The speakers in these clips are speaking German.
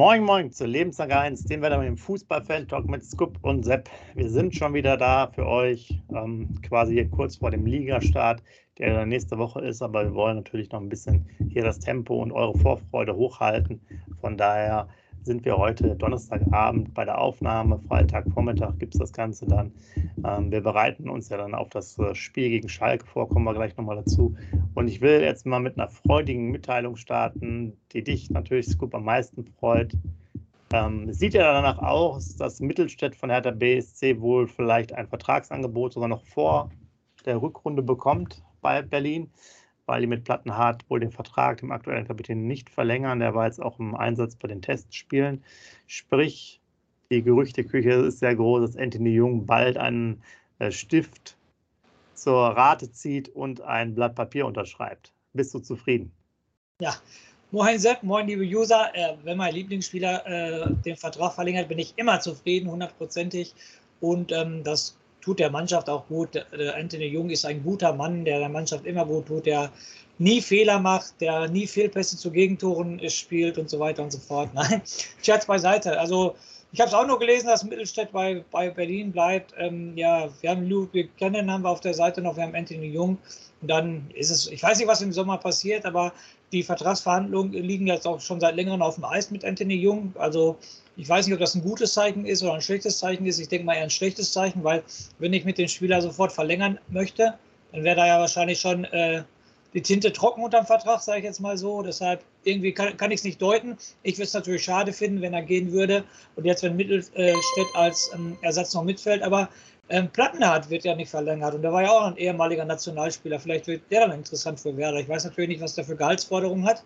Moin Moin zu Lebenslang 1, den wir mit dem Fußballfan-Talk mit Scoop und Sepp. Wir sind schon wieder da für euch, ähm, quasi hier kurz vor dem Ligastart, der nächste Woche ist, aber wir wollen natürlich noch ein bisschen hier das Tempo und eure Vorfreude hochhalten. Von daher sind wir heute Donnerstagabend bei der Aufnahme. Freitagvormittag gibt es das Ganze dann. Ähm, wir bereiten uns ja dann auf das äh, Spiel gegen Schalke vor, kommen wir gleich nochmal dazu. Und ich will jetzt mal mit einer freudigen Mitteilung starten, die dich natürlich, Scoop, am meisten freut. Ähm, sieht ja danach aus, dass Mittelstädt von Hertha BSC wohl vielleicht ein Vertragsangebot sogar noch vor der Rückrunde bekommt bei Berlin weil die mit Plattenhardt wohl den Vertrag dem aktuellen Kapitän nicht verlängern. Der war jetzt auch im Einsatz bei den Testspielen. Sprich, die Gerüchteküche ist sehr groß, dass Anthony Jung bald einen äh, Stift zur Rate zieht und ein Blatt Papier unterschreibt. Bist du zufrieden? Ja, Moin Sepp, moin liebe User. Äh, wenn mein Lieblingsspieler äh, den Vertrag verlängert, bin ich immer zufrieden, hundertprozentig. Und ähm, das tut der Mannschaft auch gut. Der Anthony Jung ist ein guter Mann, der der Mannschaft immer gut tut, der nie Fehler macht, der nie Fehlpässe zu Gegentoren spielt und so weiter und so fort. Nein, Scherz beiseite. Also ich habe es auch nur gelesen, dass Mittelstädt bei, bei Berlin bleibt. Ähm, ja, wir haben Ludwig Kennen haben wir auf der Seite noch, wir haben Anthony Jung. Und dann ist es, ich weiß nicht, was im Sommer passiert, aber die Vertragsverhandlungen liegen jetzt auch schon seit längerem auf dem Eis mit Anthony Jung. Also ich weiß nicht, ob das ein gutes Zeichen ist oder ein schlechtes Zeichen ist. Ich denke mal eher ein schlechtes Zeichen, weil wenn ich mit dem Spieler sofort verlängern möchte, dann wäre da ja wahrscheinlich schon äh, die Tinte trocken unterm Vertrag, sage ich jetzt mal so. Deshalb irgendwie kann, kann ich es nicht deuten. Ich würde es natürlich schade finden, wenn er gehen würde und jetzt, wenn Mittelstädt als ähm, Ersatz noch mitfällt. Aber ähm, Plattenhardt wird ja nicht verlängert und der war ja auch ein ehemaliger Nationalspieler. Vielleicht wird der dann interessant für Werder. Ich weiß natürlich nicht, was der für Gehaltsforderungen hat,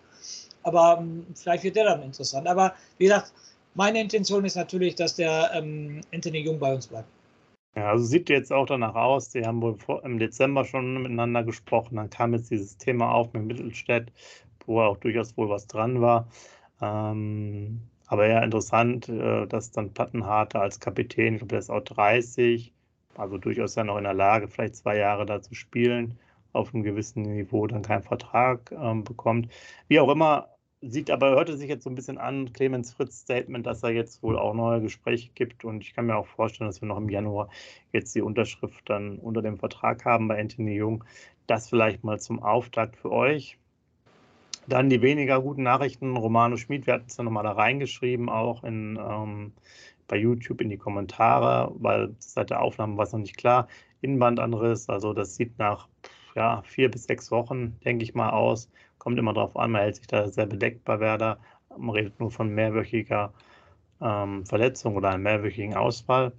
aber ähm, vielleicht wird der dann interessant. Aber wie gesagt, meine Intention ist natürlich, dass der ähm, Anthony Jung bei uns bleibt. Ja, also sieht jetzt auch danach aus. Die haben wohl vor, im Dezember schon miteinander gesprochen. Dann kam jetzt dieses Thema auf mit Mittelstädt, wo auch durchaus wohl was dran war. Ähm, aber ja, interessant, äh, dass dann Plattenharter als Kapitän, ich glaube, der ist auch 30, also durchaus ja noch in der Lage, vielleicht zwei Jahre da zu spielen, auf einem gewissen Niveau dann keinen Vertrag ähm, bekommt. Wie auch immer, sieht aber, hörte sich jetzt so ein bisschen an, Clemens Fritz Statement, dass er jetzt wohl auch neue Gespräche gibt und ich kann mir auch vorstellen, dass wir noch im Januar jetzt die Unterschrift dann unter dem Vertrag haben bei Anthony Jung. Das vielleicht mal zum Auftakt für euch. Dann die weniger guten Nachrichten. Romano Schmid, wir hatten es ja nochmal da reingeschrieben, auch in, ähm, bei YouTube in die Kommentare, weil seit der Aufnahme war es noch nicht klar. Innenbandanriss, also das sieht nach ja, vier bis sechs Wochen, denke ich mal, aus. Kommt immer darauf an, man hält sich da sehr bedeckt bei Werder. Man redet nur von mehrwöchiger ähm, Verletzung oder einem mehrwöchigen Ausfall.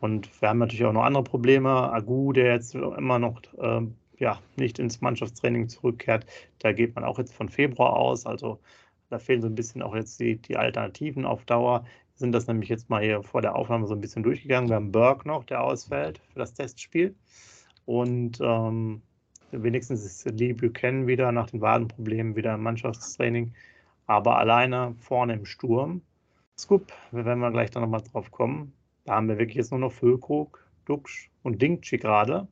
Und wir haben natürlich auch noch andere Probleme. Agu, der jetzt immer noch ähm, ja, nicht ins Mannschaftstraining zurückkehrt, da geht man auch jetzt von Februar aus. Also da fehlen so ein bisschen auch jetzt die, die Alternativen auf Dauer sind das nämlich jetzt mal hier vor der Aufnahme so ein bisschen durchgegangen. Wir haben Burke noch, der ausfällt für das Testspiel. Und ähm, wenigstens ist Lee Buchanan wieder nach den Wadenproblemen wieder im Mannschaftstraining. Aber alleine vorne im Sturm. Scoop, wenn wir gleich da nochmal drauf kommen. Da haben wir wirklich jetzt nur noch Füllkrug, Duxch und Dingchi gerade.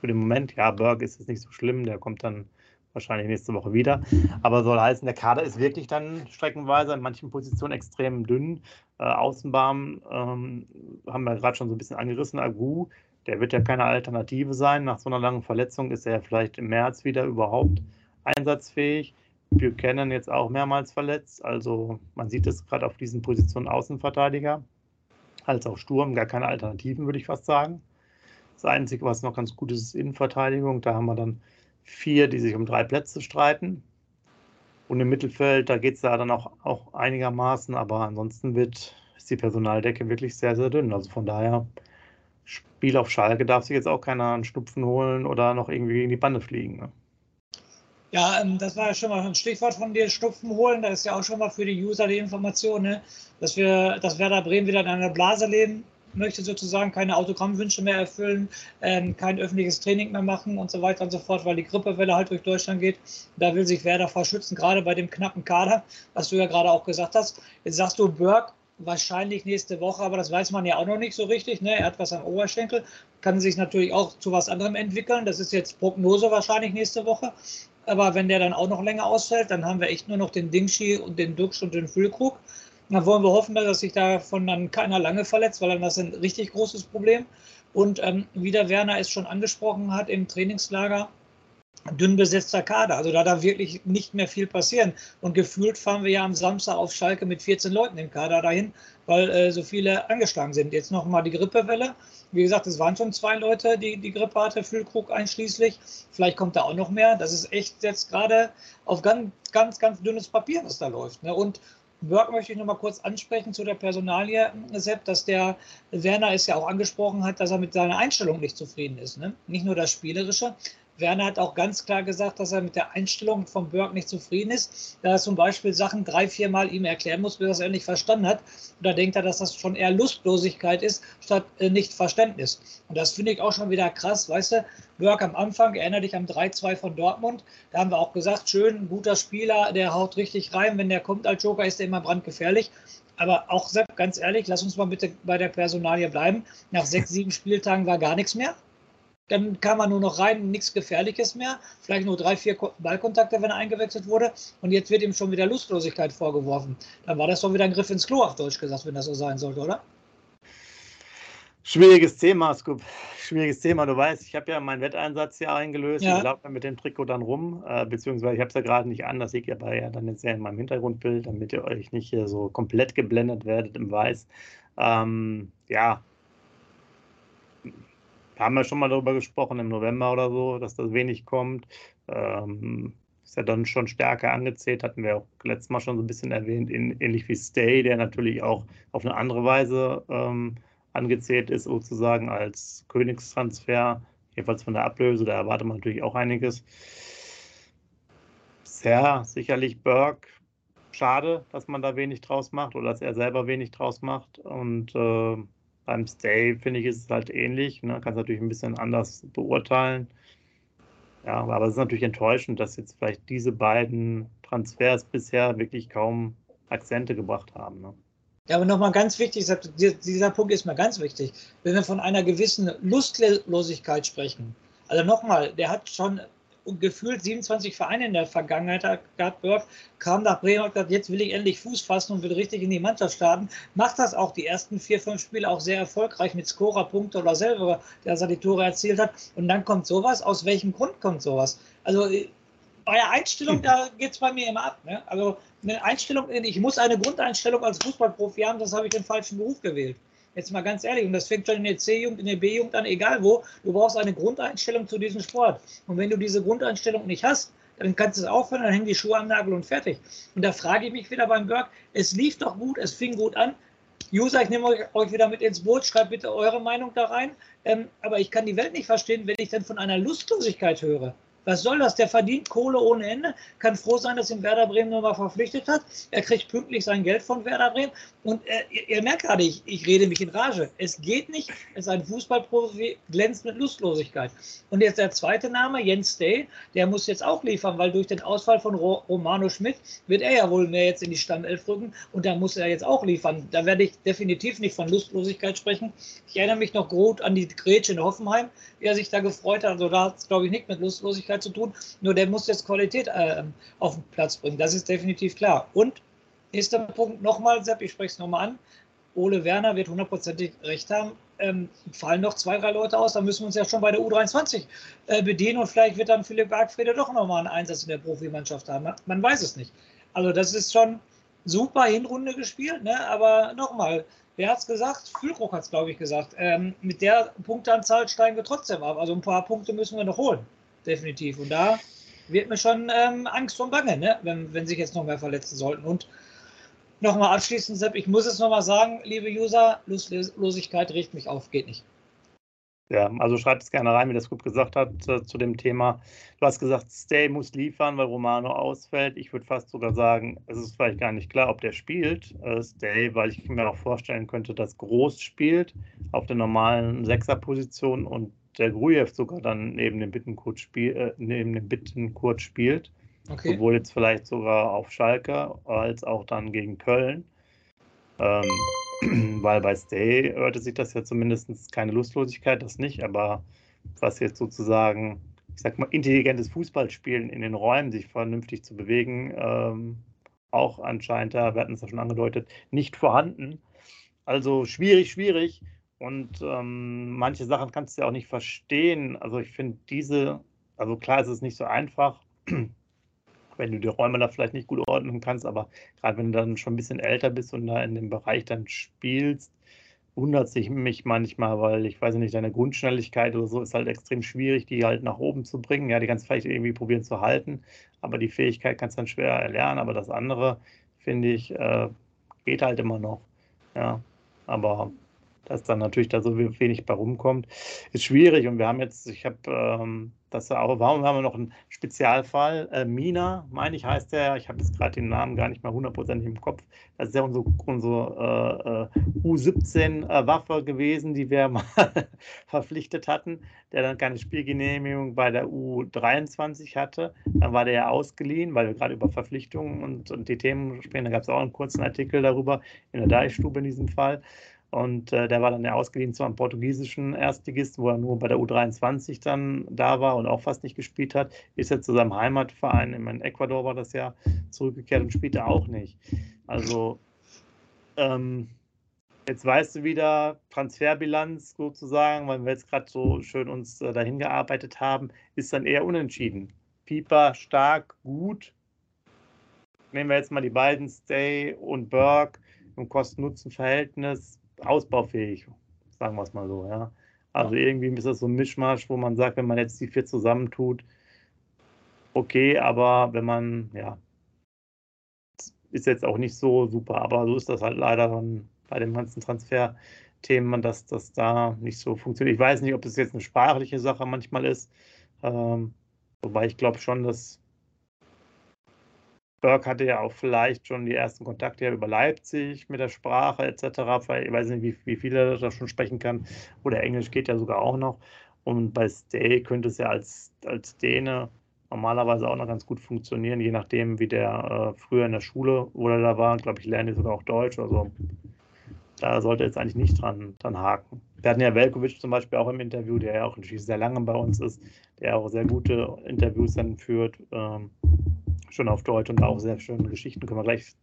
Für den Moment, ja, Burke ist jetzt nicht so schlimm, der kommt dann wahrscheinlich nächste Woche wieder. Aber soll heißen, der Kader ist wirklich dann streckenweise in manchen Positionen extrem dünn. Äh, Außenbahn ähm, haben wir gerade schon so ein bisschen angerissen. Agu, der wird ja keine Alternative sein. Nach so einer langen Verletzung ist er vielleicht im März wieder überhaupt einsatzfähig. Buchanan jetzt auch mehrmals verletzt. Also man sieht es gerade auf diesen Positionen Außenverteidiger als auch Sturm. Gar keine Alternativen, würde ich fast sagen. Das Einzige, was noch ganz gut ist, ist Innenverteidigung. Da haben wir dann vier, die sich um drei Plätze streiten. Und im Mittelfeld, da geht es ja dann auch, auch einigermaßen, aber ansonsten wird, ist die Personaldecke wirklich sehr, sehr dünn. Also von daher, Spiel auf Schalke darf sich jetzt auch keiner einen Schnupfen holen oder noch irgendwie gegen die Bande fliegen. Ne? Ja, ähm, das war ja schon mal ein Stichwort von dir, Schnupfen holen. Da ist ja auch schon mal für die User die Information, ne? dass wir, dass Werder Bremen wieder in einer Blase leben möchte sozusagen keine Autogrammwünsche mehr erfüllen, ähm, kein öffentliches Training mehr machen und so weiter und so fort, weil die Grippewelle halt durch Deutschland geht. Da will sich Werder vor schützen, gerade bei dem knappen Kader, was du ja gerade auch gesagt hast. Jetzt sagst du, Burke wahrscheinlich nächste Woche, aber das weiß man ja auch noch nicht so richtig. Ne? Er hat was am Oberschenkel, kann sich natürlich auch zu was anderem entwickeln. Das ist jetzt Prognose wahrscheinlich nächste Woche. Aber wenn der dann auch noch länger ausfällt, dann haben wir echt nur noch den Dingshi und den Dux und den Füllkrug. Dann wollen wir hoffen, dass sich davon dann keiner lange verletzt, weil dann das ein richtig großes Problem. Und ähm, wie der Werner es schon angesprochen hat im Trainingslager, dünn besetzter Kader. Also da darf wirklich nicht mehr viel passieren. Und gefühlt fahren wir ja am Samstag auf Schalke mit 14 Leuten im Kader dahin, weil äh, so viele angeschlagen sind. Jetzt nochmal die Grippewelle. Wie gesagt, es waren schon zwei Leute, die die Grippe hatte, Füllkrug einschließlich. Vielleicht kommt da auch noch mehr. Das ist echt jetzt gerade auf ganz, ganz, ganz dünnes Papier, was da läuft. Ne? Und Burke möchte ich noch mal kurz ansprechen zu der Personalie, Sepp, dass der Werner es ja auch angesprochen hat, dass er mit seiner Einstellung nicht zufrieden ist. Ne? Nicht nur das Spielerische, Werner hat auch ganz klar gesagt, dass er mit der Einstellung von Burke nicht zufrieden ist, da er zum Beispiel Sachen drei, vier Mal ihm erklären muss, bis er es endlich verstanden hat. Und da denkt er, dass das schon eher Lustlosigkeit ist, statt äh, Nichtverständnis. Und das finde ich auch schon wieder krass, weißt du, Burke am Anfang, erinnere dich am 3-2 von Dortmund, da haben wir auch gesagt, schön, guter Spieler, der haut richtig rein, wenn der kommt als Joker, ist der immer brandgefährlich. Aber auch, Sepp, ganz ehrlich, lass uns mal bitte bei der Personalie bleiben. Nach sechs, sieben Spieltagen war gar nichts mehr. Dann kam er nur noch rein, nichts Gefährliches mehr. Vielleicht nur drei, vier Ballkontakte, wenn er eingewechselt wurde. Und jetzt wird ihm schon wieder Lustlosigkeit vorgeworfen. Dann war das doch wieder ein Griff ins Klo, auf Deutsch gesagt, wenn das so sein sollte, oder? Schwieriges Thema, Scoop. Schwieriges Thema. Du weißt, ich habe ja meinen Wetteinsatz hier eingelöst. Ja. Ich laufe mit dem Trikot dann rum, äh, beziehungsweise ich habe es ja gerade nicht an. Das seht ihr aber ja dann jetzt ja in meinem Hintergrundbild, damit ihr euch nicht hier so komplett geblendet werdet im Weiß. Ähm, ja, haben wir schon mal darüber gesprochen im November oder so, dass das wenig kommt. Ähm, ist ja dann schon stärker angezählt, hatten wir auch letztes Mal schon so ein bisschen erwähnt, in, ähnlich wie Stay, der natürlich auch auf eine andere Weise ähm, angezählt ist, sozusagen als Königstransfer, jedenfalls von der Ablöse, da erwartet man natürlich auch einiges. Bisher sicherlich Burke, schade, dass man da wenig draus macht oder dass er selber wenig draus macht und äh, beim Stay finde ich, ist es halt ähnlich. Ne? Kann es natürlich ein bisschen anders beurteilen. Ja, aber es ist natürlich enttäuschend, dass jetzt vielleicht diese beiden Transfers bisher wirklich kaum Akzente gebracht haben. Ne? Ja, aber nochmal ganz wichtig, dieser Punkt ist mir ganz wichtig. Wenn wir von einer gewissen Lustlosigkeit sprechen, also nochmal, der hat schon gefühlt 27 Vereine in der Vergangenheit gehabt, kam nach Bremen und gesagt, jetzt will ich endlich Fuß fassen und will richtig in die Mannschaft starten. Macht das auch die ersten vier, fünf Spiele auch sehr erfolgreich mit Scorer-Punkte oder selber, der seine Tore erzielt hat. Und dann kommt sowas. Aus welchem Grund kommt sowas? Also äh, bei der Einstellung, da geht es bei mir immer ab. Ne? Also eine Einstellung, ich muss eine Grundeinstellung als Fußballprofi haben, das habe ich den falschen Beruf gewählt. Jetzt mal ganz ehrlich, und das fängt schon in der C-Jugend, in der B-Jugend an, egal wo, du brauchst eine Grundeinstellung zu diesem Sport. Und wenn du diese Grundeinstellung nicht hast, dann kannst du es aufhören, dann hängen die Schuhe am Nagel und fertig. Und da frage ich mich wieder beim Berg, es lief doch gut, es fing gut an. User, ich nehme euch wieder mit ins Boot, schreibt bitte eure Meinung da rein. Ähm, aber ich kann die Welt nicht verstehen, wenn ich dann von einer Lustlosigkeit höre. Was soll das? Der verdient Kohle ohne Ende, kann froh sein, dass ihn Werder Bremen nochmal verpflichtet hat. Er kriegt pünktlich sein Geld von Werder Bremen. Und äh, ihr, ihr, merkt gerade, ich, ich rede mich in Rage. Es geht nicht. Es ist ein Fußballprofi, glänzt mit Lustlosigkeit. Und jetzt der zweite Name, Jens Day, der muss jetzt auch liefern, weil durch den Ausfall von Romano Schmidt wird er ja wohl mehr jetzt in die Stammelf rücken. Und da muss er jetzt auch liefern. Da werde ich definitiv nicht von Lustlosigkeit sprechen. Ich erinnere mich noch gut an die Grätsche in Hoffenheim, wie er sich da gefreut hat. Also da hat es, glaube ich, nicht mit Lustlosigkeit Möglichkeit zu tun. Nur der muss jetzt Qualität äh, auf den Platz bringen. Das ist definitiv klar. Und nächster Punkt nochmal, Sepp, ich spreche es nochmal an. Ole Werner wird hundertprozentig recht haben. Ähm, fallen noch zwei, drei Leute aus, dann müssen wir uns ja schon bei der U23 äh, bedienen und vielleicht wird dann Philipp Bergfriede doch nochmal einen Einsatz in der Profimannschaft haben. Man weiß es nicht. Also das ist schon super Hinrunde gespielt, ne? aber nochmal, wer hat es gesagt? Füllkrug hat es, glaube ich, gesagt. Ähm, mit der Punkteanzahl steigen wir trotzdem ab. Also ein paar Punkte müssen wir noch holen definitiv. Und da wird mir schon ähm, Angst und Bange, ne? wenn, wenn sich jetzt noch mehr verletzen sollten. Und nochmal abschließend, Sepp, ich muss es nochmal sagen, liebe User, Lustlosigkeit riecht mich auf, geht nicht. Ja, also schreibt es gerne rein, wie das gut gesagt hat äh, zu dem Thema. Du hast gesagt, Stay muss liefern, weil Romano ausfällt. Ich würde fast sogar sagen, es ist vielleicht gar nicht klar, ob der spielt, äh, Stay, weil ich mir auch vorstellen könnte, dass Groß spielt auf der normalen Sechserposition und der Grujew sogar dann neben dem Bittenkurt, spiel, äh, neben dem Bittenkurt spielt. Okay. Sowohl jetzt vielleicht sogar auf Schalke als auch dann gegen Köln. Ähm, weil bei Stay hörte sich das ja zumindest keine Lustlosigkeit, das nicht, aber was jetzt sozusagen, ich sag mal, intelligentes Fußballspielen in den Räumen, sich vernünftig zu bewegen, ähm, auch anscheinend, ja, wir hatten es ja schon angedeutet, nicht vorhanden. Also schwierig, schwierig. Und ähm, manche Sachen kannst du ja auch nicht verstehen. Also ich finde diese, also klar ist es nicht so einfach, wenn du die Räume da vielleicht nicht gut ordnen kannst, aber gerade wenn du dann schon ein bisschen älter bist und da in dem Bereich dann spielst, wundert sich mich manchmal, weil ich weiß nicht, deine Grundschnelligkeit oder so ist halt extrem schwierig, die halt nach oben zu bringen. Ja, die kannst du vielleicht irgendwie probieren zu halten, aber die Fähigkeit kannst du dann schwer erlernen. Aber das andere, finde ich, äh, geht halt immer noch. Ja, aber dass dann natürlich da so wenig bei rumkommt, ist schwierig. Und wir haben jetzt, ich habe ähm, das auch, warum haben wir noch einen Spezialfall? Äh, Mina, meine ich, heißt der, ich habe jetzt gerade den Namen gar nicht mehr hundertprozentig im Kopf. Das ist ja unsere, unsere äh, äh U17-Waffe gewesen, die wir mal verpflichtet hatten, der dann keine Spielgenehmigung bei der U23 hatte. Dann war der ja ausgeliehen, weil wir gerade über Verpflichtungen und, und die Themen sprechen. Da gab es auch einen kurzen Artikel darüber, in der Deichstube in diesem Fall. Und äh, der war dann ja ausgeliehen zu einem portugiesischen Erstligisten, wo er nur bei der U23 dann da war und auch fast nicht gespielt hat. Ist jetzt zu seinem Heimatverein, in Ecuador war das ja, zurückgekehrt und spielte auch nicht. Also, ähm, jetzt weißt du wieder, Transferbilanz sozusagen, weil wir jetzt gerade so schön uns äh, dahin gearbeitet haben, ist dann eher unentschieden. Pieper stark, gut. Nehmen wir jetzt mal die beiden, Stay und Burke im Kosten-Nutzen-Verhältnis ausbaufähig, sagen wir es mal so, ja. Also irgendwie ist das so ein Mischmasch, wo man sagt, wenn man jetzt die vier zusammentut, okay, aber wenn man, ja, ist jetzt auch nicht so super, aber so ist das halt leider dann bei den ganzen Transferthemen, dass das da nicht so funktioniert. Ich weiß nicht, ob es jetzt eine sprachliche Sache manchmal ist, ähm, wobei ich glaube schon, dass Burke hatte ja auch vielleicht schon die ersten Kontakte über Leipzig mit der Sprache etc. Ich weiß nicht, wie, wie viel er da schon sprechen kann. Oder Englisch geht ja sogar auch noch. Und bei Stay könnte es ja als, als Däne normalerweise auch noch ganz gut funktionieren, je nachdem, wie der äh, früher in der Schule, wo er da war, glaube ich, lernt er sogar auch Deutsch. Also da sollte jetzt eigentlich nicht dran, dran haken. Wir hatten ja Velkovic zum Beispiel auch im Interview, der ja auch sehr lange bei uns ist, der auch sehr gute Interviews dann führt. Ähm, schon auf Deutsch und auch sehr schöne Geschichten, können wir gleich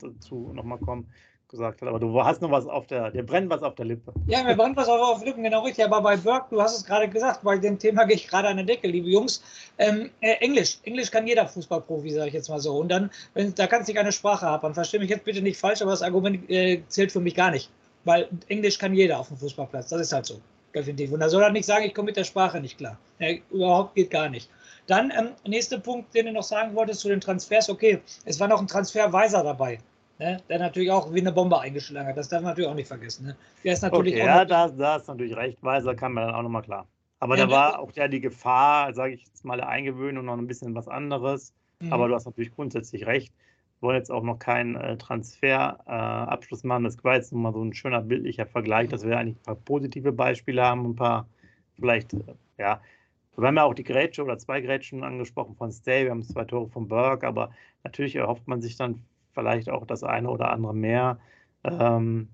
dazu nochmal kommen, gesagt hat. Aber du hast noch was auf der, dir brennt was auf der Lippe. Ja, mir brennt was auf, auf Lippen, genau richtig. Aber bei Burke, du hast es gerade gesagt, bei dem Thema gehe ich gerade an der Decke, liebe Jungs. Ähm, äh, Englisch, Englisch kann jeder Fußballprofi, sage ich jetzt mal so. Und dann, wenn, da kannst du keine Sprache haben. Verstehe mich jetzt bitte nicht falsch, aber das Argument äh, zählt für mich gar nicht. Weil Englisch kann jeder auf dem Fußballplatz. Das ist halt so. Definitiv. Und da soll er nicht sagen, ich komme mit der Sprache nicht klar. Ja, überhaupt geht gar nicht. Dann ähm, nächster Punkt, den du noch sagen wolltest zu den Transfers. Okay, es war noch ein Transferweiser dabei. Ne, der natürlich auch wie eine Bombe eingeschlagen hat. Das darf man natürlich auch nicht vergessen. Ne? Der ist natürlich okay, ja, da, da ist natürlich recht. Weiser kann man dann auch nochmal klar. Aber ja, da war auch ja die Gefahr, sage ich jetzt mal, der Eingewöhnung noch ein bisschen was anderes. Mhm. Aber du hast natürlich grundsätzlich recht. Wollen jetzt auch noch keinen äh, Transferabschluss äh, machen. Das war jetzt nochmal so ein schöner bildlicher Vergleich, dass wir eigentlich ein paar positive Beispiele haben, ein paar vielleicht, äh, ja, wir haben ja auch die Grätsche oder zwei Grätschen angesprochen von Stay, wir haben zwei Tore von Burke, aber natürlich erhofft man sich dann vielleicht auch das eine oder andere mehr, ähm,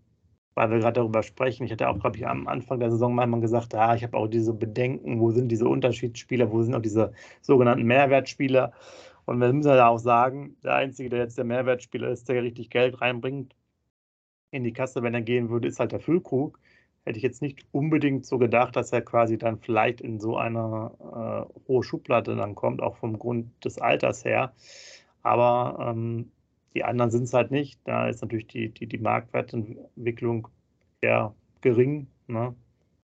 weil wir gerade darüber sprechen. Ich hatte auch, glaube ich, am Anfang der Saison mal gesagt, ja, ich habe auch diese Bedenken, wo sind diese Unterschiedsspieler, wo sind auch diese sogenannten Mehrwertspieler. Und wir müssen ja auch sagen, der Einzige, der jetzt der Mehrwertspieler ist, der richtig Geld reinbringt in die Kasse, wenn er gehen würde, ist halt der Füllkrug hätte ich jetzt nicht unbedingt so gedacht, dass er quasi dann vielleicht in so eine äh, hohe Schublade dann kommt, auch vom Grund des Alters her. Aber ähm, die anderen sind es halt nicht. Da ist natürlich die, die, die Marktwertentwicklung eher gering. Ne?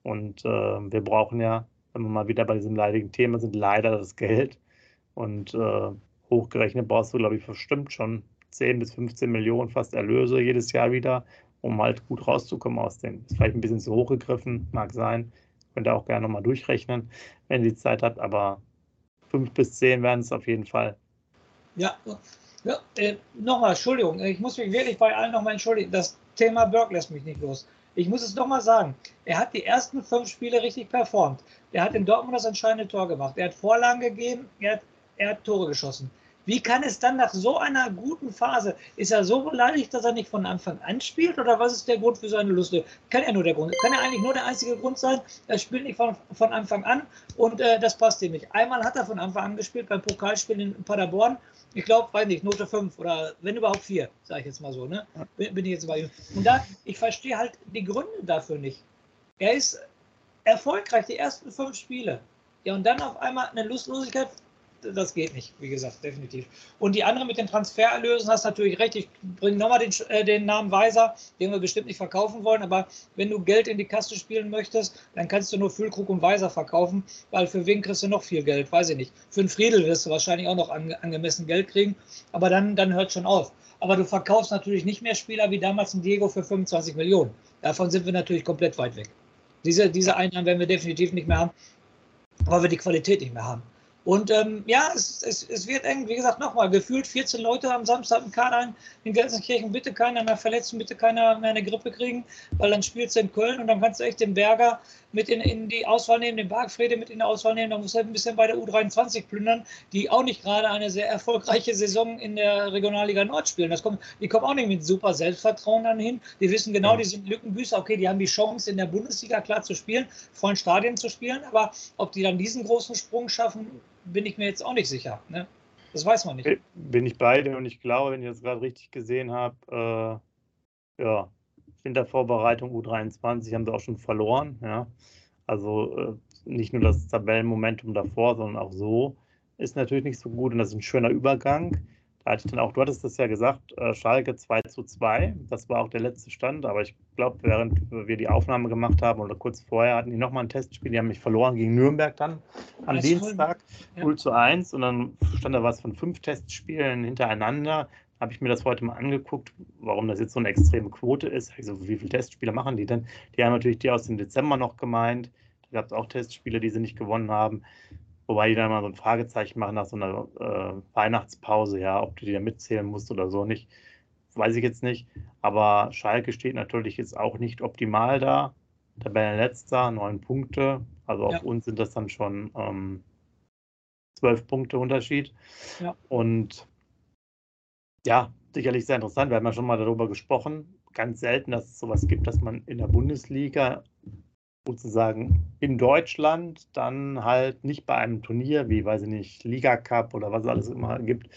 Und äh, wir brauchen ja, wenn wir mal wieder bei diesem leidigen Thema sind, leider das Geld. Und äh, hochgerechnet brauchst du, glaube ich, bestimmt schon 10 bis 15 Millionen fast Erlöse jedes Jahr wieder, um halt gut rauszukommen aus dem. Ist vielleicht ein bisschen zu hoch gegriffen, mag sein. Könnt ihr auch gerne nochmal durchrechnen, wenn ihr die Zeit habt, aber fünf bis zehn werden es auf jeden Fall. Ja, ja äh, nochmal, Entschuldigung, ich muss mich wirklich bei allen nochmal entschuldigen. Das Thema Burke lässt mich nicht los. Ich muss es nochmal sagen. Er hat die ersten fünf Spiele richtig performt. Er hat in Dortmund das entscheidende Tor gemacht. Er hat Vorlagen gegeben, er hat, er hat Tore geschossen. Wie kann es dann nach so einer guten Phase, ist er so beleidigt, dass er nicht von Anfang an spielt oder was ist der Grund für seine Lust? Kann er nur der Grund, kann er eigentlich nur der einzige Grund sein, er spielt nicht von, von Anfang an und äh, das passt ihm nicht. Einmal hat er von Anfang an gespielt beim Pokalspiel in Paderborn, ich glaube, weiß nicht, Note 5 oder wenn überhaupt 4, sage ich jetzt mal so, ne? Bin, bin ich jetzt bei ihm. Und da, ich verstehe halt die Gründe dafür nicht. Er ist erfolgreich die ersten fünf Spiele. Ja, und dann auf einmal eine Lustlosigkeit, das geht nicht, wie gesagt, definitiv. Und die andere mit den Transfererlösen hast natürlich recht. Ich bringe nochmal den, äh, den Namen Weiser, den wir bestimmt nicht verkaufen wollen. Aber wenn du Geld in die Kasse spielen möchtest, dann kannst du nur Füllkrug und Weiser verkaufen, weil für wen kriegst du noch viel Geld? Weiß ich nicht. Für einen Friedel wirst du wahrscheinlich auch noch an, angemessen Geld kriegen. Aber dann, dann hört schon auf. Aber du verkaufst natürlich nicht mehr Spieler wie damals ein Diego für 25 Millionen. Davon sind wir natürlich komplett weit weg. Diese, diese Einnahmen werden wir definitiv nicht mehr haben, weil wir die Qualität nicht mehr haben. Und ähm, ja, es, es, es wird eng. Wie gesagt, nochmal, gefühlt 14 Leute am Samstag im Kader in Gelsenkirchen. Bitte keiner mehr verletzen, bitte keiner mehr eine Grippe kriegen, weil dann spielst du in Köln und dann kannst du echt den Berger mit in, in die Auswahl nehmen, den Bargfrede mit in die Auswahl nehmen. Dann du halt ein bisschen bei der U23 plündern, die auch nicht gerade eine sehr erfolgreiche Saison in der Regionalliga Nord spielen. Das kommt, die kommen auch nicht mit super Selbstvertrauen dann hin. Die wissen genau, die sind Lückenbüßer. Okay, die haben die Chance, in der Bundesliga klar zu spielen, vollen Stadien zu spielen. Aber ob die dann diesen großen Sprung schaffen, bin ich mir jetzt auch nicht sicher. Ne? Das weiß man nicht. Bin ich beide und ich glaube, wenn ich das gerade richtig gesehen habe, äh, ja, Wintervorbereitung U23 haben sie auch schon verloren. Ja. Also äh, nicht nur das Tabellenmomentum davor, sondern auch so ist natürlich nicht so gut und das ist ein schöner Übergang. Da hatte ich dann auch, du hattest das ja gesagt, äh, Schalke 2 zu 2. Das war auch der letzte Stand, aber ich glaube, während wir die Aufnahme gemacht haben oder kurz vorher hatten die nochmal ein Testspiel, die haben mich verloren gegen Nürnberg dann am Dienstag, ja. 0 zu 1 und dann stand da was von fünf Testspielen hintereinander. Habe ich mir das heute mal angeguckt, warum das jetzt so eine extreme Quote ist. Also, wie viele Testspiele machen die denn? Die haben natürlich die aus dem Dezember noch gemeint. Da gab es auch Testspiele, die sie nicht gewonnen haben. Wobei die dann mal so ein Fragezeichen machen nach so einer äh, Weihnachtspause, ja, ob du die da mitzählen musst oder so nicht, weiß ich jetzt nicht. Aber Schalke steht natürlich jetzt auch nicht optimal da. Tabellenletzter, neun Punkte. Also auf ja. uns sind das dann schon ähm, zwölf Punkte Unterschied. Ja. Und ja, sicherlich sehr interessant. Wir haben ja schon mal darüber gesprochen. Ganz selten, dass es sowas gibt, dass man in der Bundesliga sozusagen in Deutschland dann halt nicht bei einem Turnier wie, weiß ich nicht, Liga Cup oder was es alles immer gibt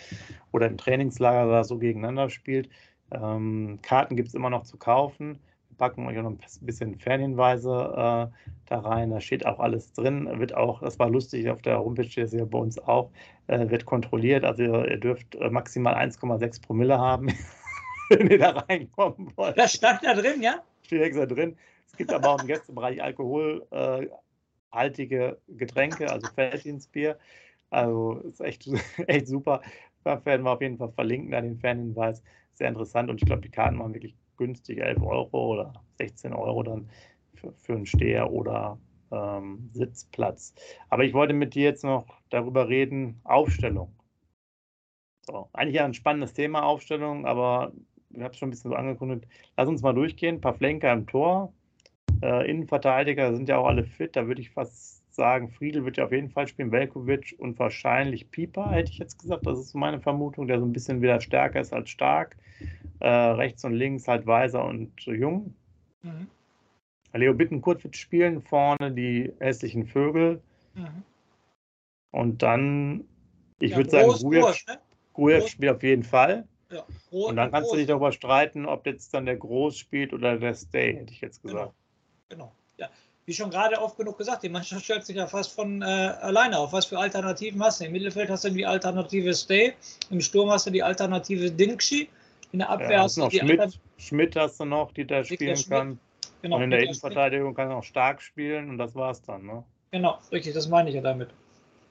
oder im Trainingslager oder so gegeneinander spielt. Ähm, Karten gibt es immer noch zu kaufen. Wir packen euch noch ein bisschen Fernhinweise äh, da rein. Da steht auch alles drin. Wird auch, das war lustig, auf der Homepage steht es ja bei uns auch, äh, wird kontrolliert. Also ihr, ihr dürft äh, maximal 1,6 Promille haben, wenn ihr da reinkommen wollt. Das stand da drin, ja? Steht extra drin. Es gibt aber auch im Gästebereich alkoholhaltige Getränke, also Felddienstbier. Also ist echt, echt super. Da werden wir auf jeden Fall verlinken, da den Fanhinweis. Sehr interessant und ich glaube, die Karten waren wirklich günstig, 11 Euro oder 16 Euro dann für, für einen Steher oder ähm, Sitzplatz. Aber ich wollte mit dir jetzt noch darüber reden, Aufstellung. So, eigentlich ja ein spannendes Thema, Aufstellung, aber ich habe es schon ein bisschen so angekündigt. Lass uns mal durchgehen. Paar Flenker im Tor, äh, Innenverteidiger sind ja auch alle fit. Da würde ich fast sagen, Friedel wird ja auf jeden Fall spielen, Velkovic und wahrscheinlich Pieper, hätte ich jetzt gesagt. Das ist so meine Vermutung, der so ein bisschen wieder stärker ist als stark. Äh, rechts und links halt Weiser und Jung. Mhm. Leo Bittenkurt wird spielen, vorne die hässlichen Vögel. Mhm. Und dann, ich ja, würde sagen, Grujew ne? spielt auf jeden Fall. Ja, und dann kannst groß. du dich darüber streiten, ob jetzt dann der Groß spielt oder der Stay, hätte ich jetzt genau. gesagt. Genau. Genau. Wie schon gerade oft genug gesagt, die Mannschaft stellt sich ja fast von äh, alleine auf. Was für Alternativen hast du? Im Mittelfeld hast du die Alternative Stay, im Sturm hast du die Alternative Dinkshi, in der Abwehr ja, hast du die Schmidt, Alter Schmidt hast du noch, die da spielen kann. Genau, und in der Innenverteidigung kann er auch stark spielen und das war's dann. Ne? Genau, richtig, das meine ich ja damit.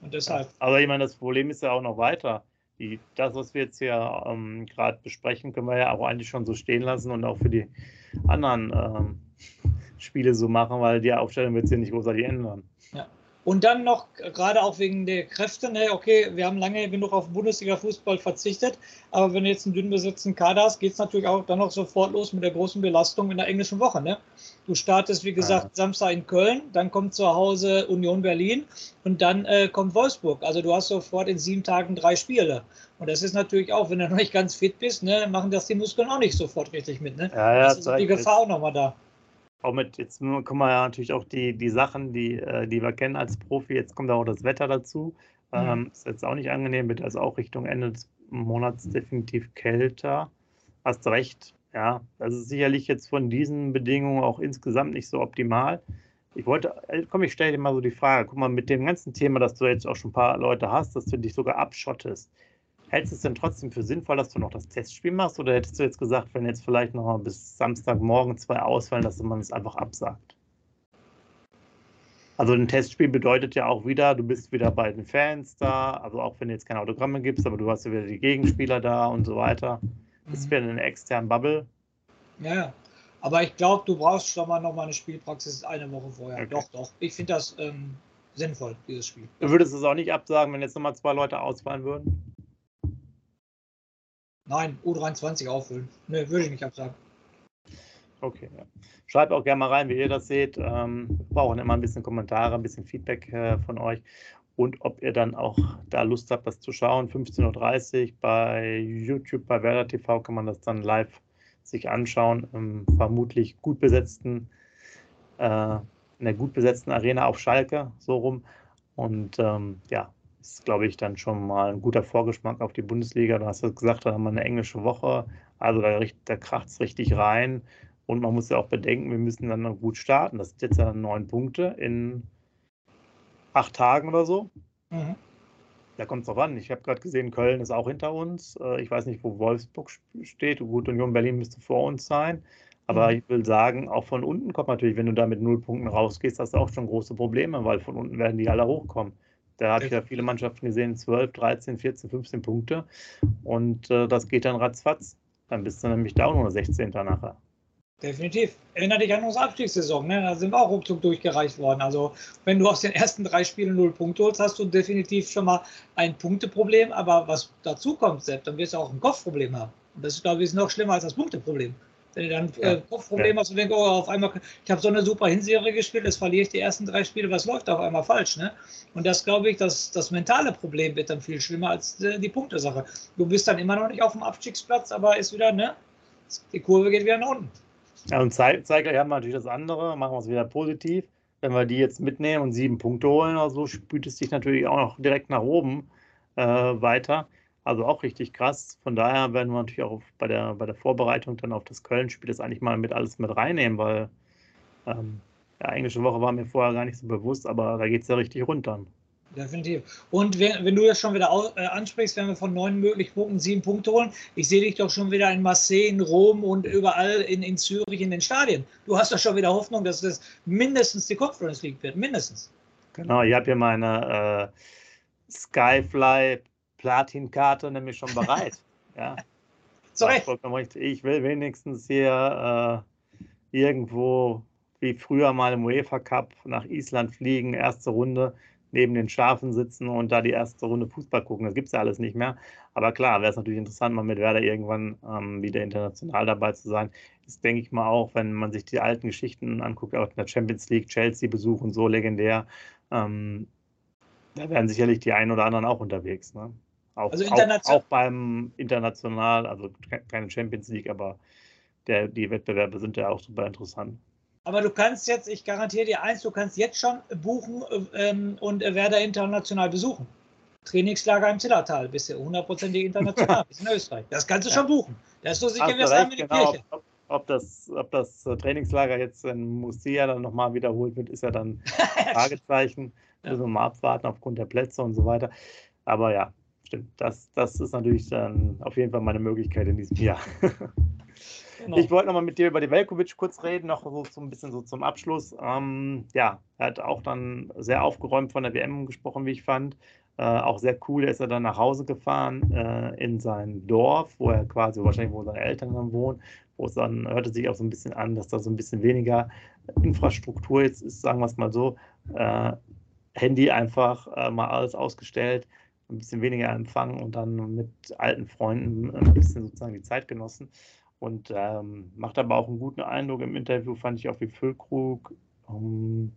Und deshalb. Ja, aber ich meine, das Problem ist ja auch noch weiter. Die, das, was wir jetzt hier ähm, gerade besprechen, können wir ja auch eigentlich schon so stehen lassen und auch für die anderen ähm, Spiele so machen, weil die Aufstellung wird sich nicht großartig ändern. Ja. Und dann noch, gerade auch wegen der Kräfte, ne, okay, wir haben lange genug auf Bundesliga-Fußball verzichtet, aber wenn du jetzt einen dünn besetzten Kader hast, geht es natürlich auch dann noch sofort los mit der großen Belastung in der englischen Woche. Ne? Du startest, wie gesagt, ja. Samstag in Köln, dann kommt zu Hause Union Berlin und dann äh, kommt Wolfsburg. Also du hast sofort in sieben Tagen drei Spiele. Und das ist natürlich auch, wenn du noch nicht ganz fit bist, ne, machen das die Muskeln auch nicht sofort richtig mit. Ne? Ja, ja, das ist die Gefahr auch nochmal da auch mit, jetzt kommen wir ja natürlich auch die, die Sachen, die, äh, die wir kennen als Profi, jetzt kommt auch das Wetter dazu. Mhm. Ähm, ist jetzt auch nicht angenehm, wird also auch Richtung Ende des Monats definitiv kälter. Hast recht, ja. Das ist sicherlich jetzt von diesen Bedingungen auch insgesamt nicht so optimal. Ich wollte, äh, komm, ich stelle dir mal so die Frage, guck mal, mit dem ganzen Thema, dass du jetzt auch schon ein paar Leute hast, dass du dich sogar abschottest, Hältst du es denn trotzdem für sinnvoll, dass du noch das Testspiel machst? Oder hättest du jetzt gesagt, wenn jetzt vielleicht noch mal bis Samstagmorgen zwei ausfallen, dass man es einfach absagt? Also ein Testspiel bedeutet ja auch wieder, du bist wieder bei den Fans da, also auch wenn du jetzt keine Autogramme gibst, aber du hast ja wieder die Gegenspieler da und so weiter. Das ist mhm. wieder eine externe Bubble. Ja, aber ich glaube, du brauchst schon mal noch mal eine Spielpraxis eine Woche vorher. Okay. Doch, doch. Ich finde das ähm, sinnvoll, dieses Spiel. Du würdest es auch nicht absagen, wenn jetzt nochmal zwei Leute ausfallen würden? Nein, U23 auffüllen. Ne, würde ich nicht absagen. Okay, ja. Schreibt auch gerne mal rein, wie ihr das seht. Ähm, wir brauchen immer ein bisschen Kommentare, ein bisschen Feedback äh, von euch und ob ihr dann auch da Lust habt, das zu schauen. 15.30 Uhr bei YouTube, bei Werder TV kann man das dann live sich anschauen. Im vermutlich gut besetzten, äh, in der gut besetzten Arena auf Schalke, so rum. Und ähm, ja, ist, glaube ich, dann schon mal ein guter Vorgeschmack auf die Bundesliga. Du hast ja gesagt, da haben wir eine englische Woche. Also da, da kracht es richtig rein. Und man muss ja auch bedenken, wir müssen dann noch gut starten. Das sind jetzt ja neun Punkte in acht Tagen oder so. Mhm. Da kommt es drauf an. Ich habe gerade gesehen, Köln ist auch hinter uns. Äh, ich weiß nicht, wo Wolfsburg steht. Gut, Union Berlin müsste vor uns sein. Aber mhm. ich will sagen, auch von unten kommt natürlich, wenn du da mit null Punkten rausgehst, hast du auch schon große Probleme, weil von unten werden die alle hochkommen. Da habe ich ja viele Mannschaften gesehen, 12, 13, 14, 15 Punkte. Und äh, das geht dann ratzfatz. Dann bist du nämlich da auch nur 16. nachher. Definitiv. Erinnere dich an unsere Abstiegssaison. Ne? Da sind wir auch ruckzuck durchgereicht worden. Also, wenn du aus den ersten drei Spielen null Punkte holst, hast du definitiv schon mal ein Punkteproblem. Aber was dazu kommt, Sepp, dann wirst du auch ein Kopfproblem haben. Und das ist, glaube ich, noch schlimmer als das Punkteproblem. Wenn du dann äh, Kopfproblem ja. hast und denkst, oh, auf einmal, ich habe so eine super Hinserie gespielt, jetzt verliere ich die ersten drei Spiele, was läuft auf einmal falsch, ne? Und das glaube ich, das, das mentale Problem wird dann viel schlimmer als äh, die Punktesache. Du bist dann immer noch nicht auf dem Abstiegsplatz, aber ist wieder, ne? Die Kurve geht wieder nach unten. Ja, und Zeitgleich haben wir natürlich das andere, machen wir es wieder positiv. Wenn wir die jetzt mitnehmen und sieben Punkte holen oder so, spült es sich natürlich auch noch direkt nach oben äh, weiter. Also auch richtig krass. Von daher werden wir natürlich auch bei der, bei der Vorbereitung dann auf das Köln-Spiel das eigentlich mal mit alles mit reinnehmen, weil ähm, ja, englische Woche war mir vorher gar nicht so bewusst, aber da geht es ja richtig runter. Definitiv. Und wenn, wenn du das schon wieder aus, äh, ansprichst, wenn wir von neun möglichen Punkten sieben Punkte holen, ich sehe dich doch schon wieder in Marseille, in Rom und überall in, in Zürich in den Stadien. Du hast doch schon wieder Hoffnung, dass das mindestens die Conference League wird. Mindestens. Genau, ich habe hier meine äh, Skyfly Platinkarte nämlich schon bereit. ja. Zu Recht. Ich will wenigstens hier äh, irgendwo wie früher mal im UEFA Cup nach Island fliegen, erste Runde neben den Schafen sitzen und da die erste Runde Fußball gucken. Das gibt es ja alles nicht mehr. Aber klar, wäre es natürlich interessant, mal mit Werder irgendwann ähm, wieder international dabei zu sein. Ist, denke ich mal, auch, wenn man sich die alten Geschichten anguckt, auch in der Champions League, Chelsea-Besuch und so legendär. Ähm, da werden sicherlich die einen oder anderen auch unterwegs. Ne? Auch, also auch, auch, beim international, also keine Champions League, aber der, die Wettbewerbe sind ja auch super interessant. Aber du kannst jetzt, ich garantiere dir eins, du kannst jetzt schon buchen ähm, und Werder international besuchen. Trainingslager im Zillertal, bist du hundertprozentig international, bist in Österreich. Das kannst du ja. schon buchen. Das ist so sicher wie das die genau, Kirche. Ob, ob, das, ob das Trainingslager jetzt in Musia dann nochmal wiederholt wird, ist ja dann Fragezeichen. ja. Müssen wir mal abwarten aufgrund der Plätze und so weiter. Aber ja, stimmt. Das, das ist natürlich dann auf jeden Fall meine Möglichkeit in diesem Jahr. Genau. Ich wollte nochmal mit dir über die Velkovic kurz reden, noch so, so ein bisschen so zum Abschluss. Ähm, ja, er hat auch dann sehr aufgeräumt von der WM gesprochen, wie ich fand. Äh, auch sehr cool ist er dann nach Hause gefahren äh, in sein Dorf, wo er quasi wahrscheinlich, wo seine Eltern dann wohnen, wo es dann hörte sich auch so ein bisschen an, dass da so ein bisschen weniger Infrastruktur jetzt ist, sagen wir es mal so. Äh, Handy einfach äh, mal alles ausgestellt, ein bisschen weniger empfangen und dann mit alten Freunden ein bisschen sozusagen die Zeit genossen. Und ähm, macht aber auch einen guten Eindruck im Interview, fand ich auch wie Füllkrug. Ähm,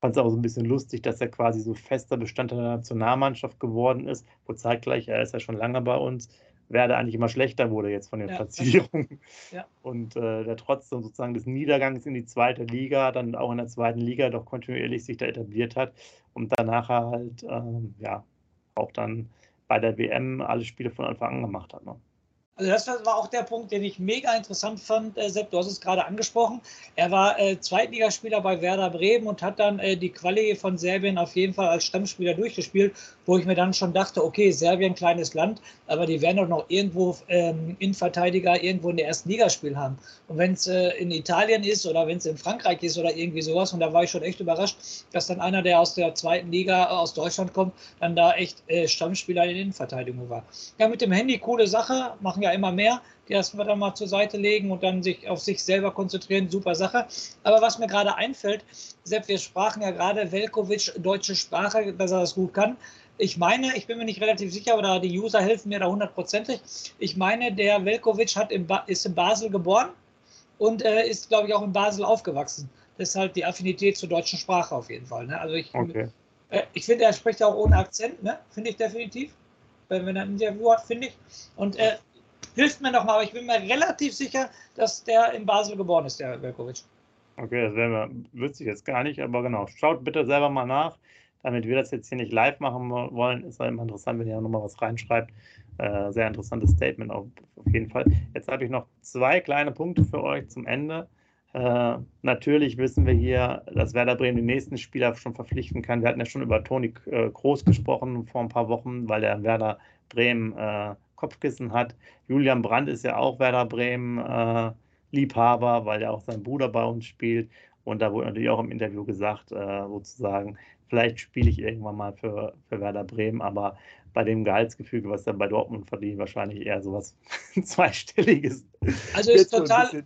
fand es auch so ein bisschen lustig, dass er quasi so fester Bestandteil der Nationalmannschaft geworden ist, wo zeitgleich, er ist ja schon lange bei uns, werde eigentlich immer schlechter wurde jetzt von den ja, Platzierungen. Ja. Und äh, der trotzdem sozusagen des Niedergangs in die zweite Liga, dann auch in der zweiten Liga doch kontinuierlich sich da etabliert hat und danach halt, ähm, ja, auch dann bei der WM alle Spiele von Anfang an gemacht hat. Ne? Also das war auch der Punkt, den ich mega interessant fand, äh, Sepp, du hast es gerade angesprochen. Er war äh, Zweitligaspieler bei Werder Bremen und hat dann äh, die Quali von Serbien auf jeden Fall als Stammspieler durchgespielt, wo ich mir dann schon dachte, okay, Serbien, kleines Land, aber die werden doch noch irgendwo ähm, Innenverteidiger irgendwo in der ersten Liga spielen haben. Und wenn es äh, in Italien ist oder wenn es in Frankreich ist oder irgendwie sowas, und da war ich schon echt überrascht, dass dann einer, der aus der zweiten Liga äh, aus Deutschland kommt, dann da echt äh, Stammspieler in der Innenverteidigung war. Ja, mit dem Handy coole Sache, machen ja immer mehr. Wir dann mal zur Seite legen und dann sich auf sich selber konzentrieren. Super Sache. Aber was mir gerade einfällt, Sepp, wir sprachen ja gerade Velkovic deutsche Sprache, dass er das gut kann. Ich meine, ich bin mir nicht relativ sicher, oder die User helfen mir da hundertprozentig. Ich meine, der Velkovic hat in ist in Basel geboren und äh, ist, glaube ich, auch in Basel aufgewachsen. Deshalb die Affinität zur deutschen Sprache auf jeden Fall. Ne? Also ich, okay. äh, ich finde, er spricht auch ohne Akzent, ne? finde ich definitiv. Wenn, wenn er ein Interview hat, finde ich. Und äh, hilft mir nochmal, aber ich bin mir relativ sicher, dass der in Basel geboren ist, der Velkovic. Okay, das wäre, wüsste ich jetzt gar nicht, aber genau. Schaut bitte selber mal nach. Damit wir das jetzt hier nicht live machen wollen, ist es immer interessant, wenn ihr nochmal was reinschreibt. Äh, sehr interessantes Statement auf, auf jeden Fall. Jetzt habe ich noch zwei kleine Punkte für euch zum Ende. Äh, natürlich wissen wir hier, dass Werder Bremen die nächsten Spieler schon verpflichten kann. Wir hatten ja schon über Toni äh, Groß gesprochen vor ein paar Wochen, weil der Werder Bremen äh, Kopfkissen hat. Julian Brandt ist ja auch Werder Bremen äh, Liebhaber, weil er auch sein Bruder bei uns spielt. Und da wurde natürlich auch im Interview gesagt, äh, sozusagen, vielleicht spiele ich irgendwann mal für, für Werder Bremen, aber bei dem Gehaltsgefüge, was er bei Dortmund verdient, wahrscheinlich eher sowas zweistelliges. Also ist total,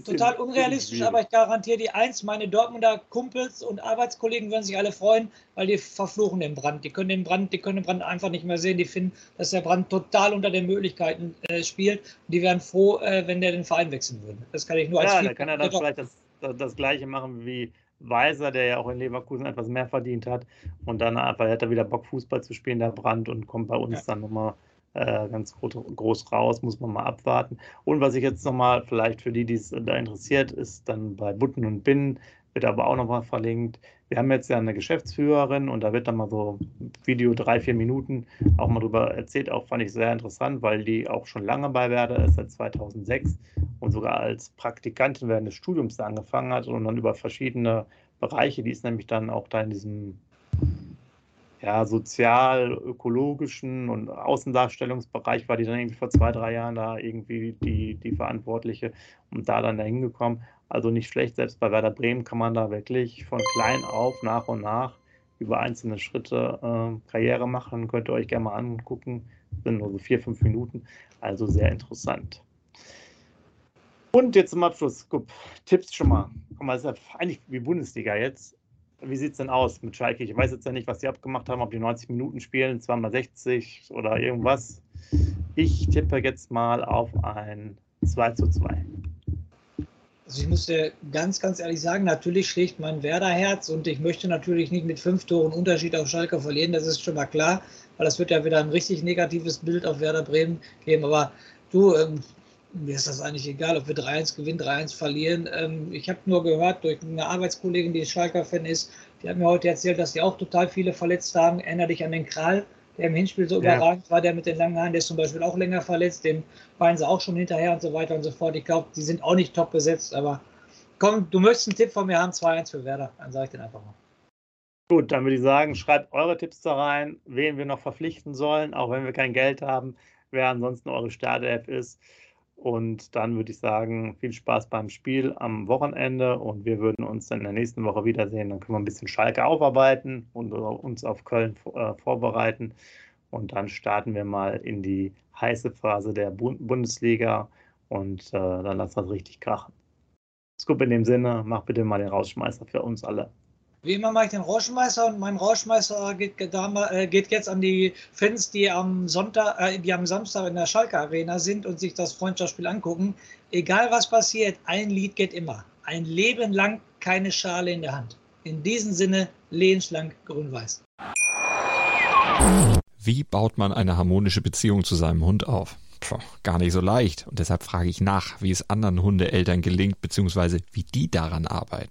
Total unrealistisch, aber ich garantiere die eins, meine Dortmunder Kumpels und Arbeitskollegen würden sich alle freuen, weil die verfluchen den Brand. Die können den Brand, die können den Brand einfach nicht mehr sehen. Die finden, dass der Brand total unter den Möglichkeiten äh, spielt. Und die wären froh, äh, wenn der den Verein wechseln würde. Das kann ich nur als Ja, da kann er dann vielleicht das, das, das, Gleiche machen wie Weiser, der ja auch in Leverkusen etwas mehr verdient hat. Und dann einfach hat er wieder Bock, Fußball zu spielen, der Brand, und kommt bei uns ja. dann nochmal äh, ganz groß raus, muss man mal abwarten. Und was ich jetzt nochmal, vielleicht für die, die es da interessiert, ist dann bei Butten und Binnen, wird aber auch nochmal verlinkt. Wir haben jetzt ja eine Geschäftsführerin und da wird dann mal so Video drei, vier Minuten auch mal drüber erzählt. Auch fand ich sehr interessant, weil die auch schon lange bei Werder ist, seit 2006 und sogar als Praktikantin während des Studiums angefangen hat und dann über verschiedene Bereiche, die ist nämlich dann auch da in diesem ja, sozial-ökologischen und Außendarstellungsbereich war die dann irgendwie vor zwei, drei Jahren da irgendwie die, die Verantwortliche und da dann dahin gekommen. Also nicht schlecht, selbst bei Werder Bremen kann man da wirklich von klein auf nach und nach über einzelne Schritte äh, Karriere machen. Könnt ihr euch gerne mal angucken. Sind nur so vier, fünf Minuten. Also sehr interessant. Und jetzt zum Abschluss, Guck, Tipps schon mal. Guck mal, ist ja eigentlich wie Bundesliga jetzt wie sieht es denn aus mit Schalke? Ich weiß jetzt ja nicht, was sie abgemacht haben, ob die 90 Minuten spielen, zweimal 60 oder irgendwas. Ich tippe jetzt mal auf ein 2 zu 2. Also ich muss dir ganz, ganz ehrlich sagen, natürlich schlägt mein Werder-Herz und ich möchte natürlich nicht mit fünf Toren Unterschied auf Schalke verlieren, das ist schon mal klar, weil das wird ja wieder ein richtig negatives Bild auf Werder Bremen geben. Aber du, ähm, mir ist das eigentlich egal, ob wir 3-1 gewinnen, 3-1 verlieren. Ähm, ich habe nur gehört durch eine Arbeitskollegin, die Schalker-Fan ist, die hat mir heute erzählt, dass die auch total viele verletzt haben. Erinner dich an den Krall, der im Hinspiel so ja. überragend war, der mit den langen Haaren, der ist zum Beispiel auch länger verletzt, dem weinen sie auch schon hinterher und so weiter und so fort. Ich glaube, die sind auch nicht top besetzt, aber komm, du möchtest einen Tipp von mir haben, 2-1 für Werder, dann sage ich den einfach mal. Gut, dann würde ich sagen, schreibt eure Tipps da rein, wen wir noch verpflichten sollen, auch wenn wir kein Geld haben, wer ansonsten eure Startelf ist. Und dann würde ich sagen, viel Spaß beim Spiel am Wochenende und wir würden uns dann in der nächsten Woche wiedersehen. Dann können wir ein bisschen Schalke aufarbeiten und uns auf Köln äh, vorbereiten. Und dann starten wir mal in die heiße Phase der Bundesliga und äh, dann lassen wir es richtig krachen. Scoop in dem Sinne, mach bitte mal den Rausschmeißer für uns alle. Wie immer mache ich den Rauschmeister und mein Rauschmeister geht, äh, geht, jetzt an die Fans, die am Sonntag, äh, die am Samstag in der Schalke Arena sind und sich das Freundschaftsspiel angucken. Egal was passiert, ein Lied geht immer. Ein Leben lang keine Schale in der Hand. In diesem Sinne, lebenslang grün-weiß. Wie baut man eine harmonische Beziehung zu seinem Hund auf? Puh, gar nicht so leicht. Und deshalb frage ich nach, wie es anderen Hundeeltern gelingt, beziehungsweise wie die daran arbeiten.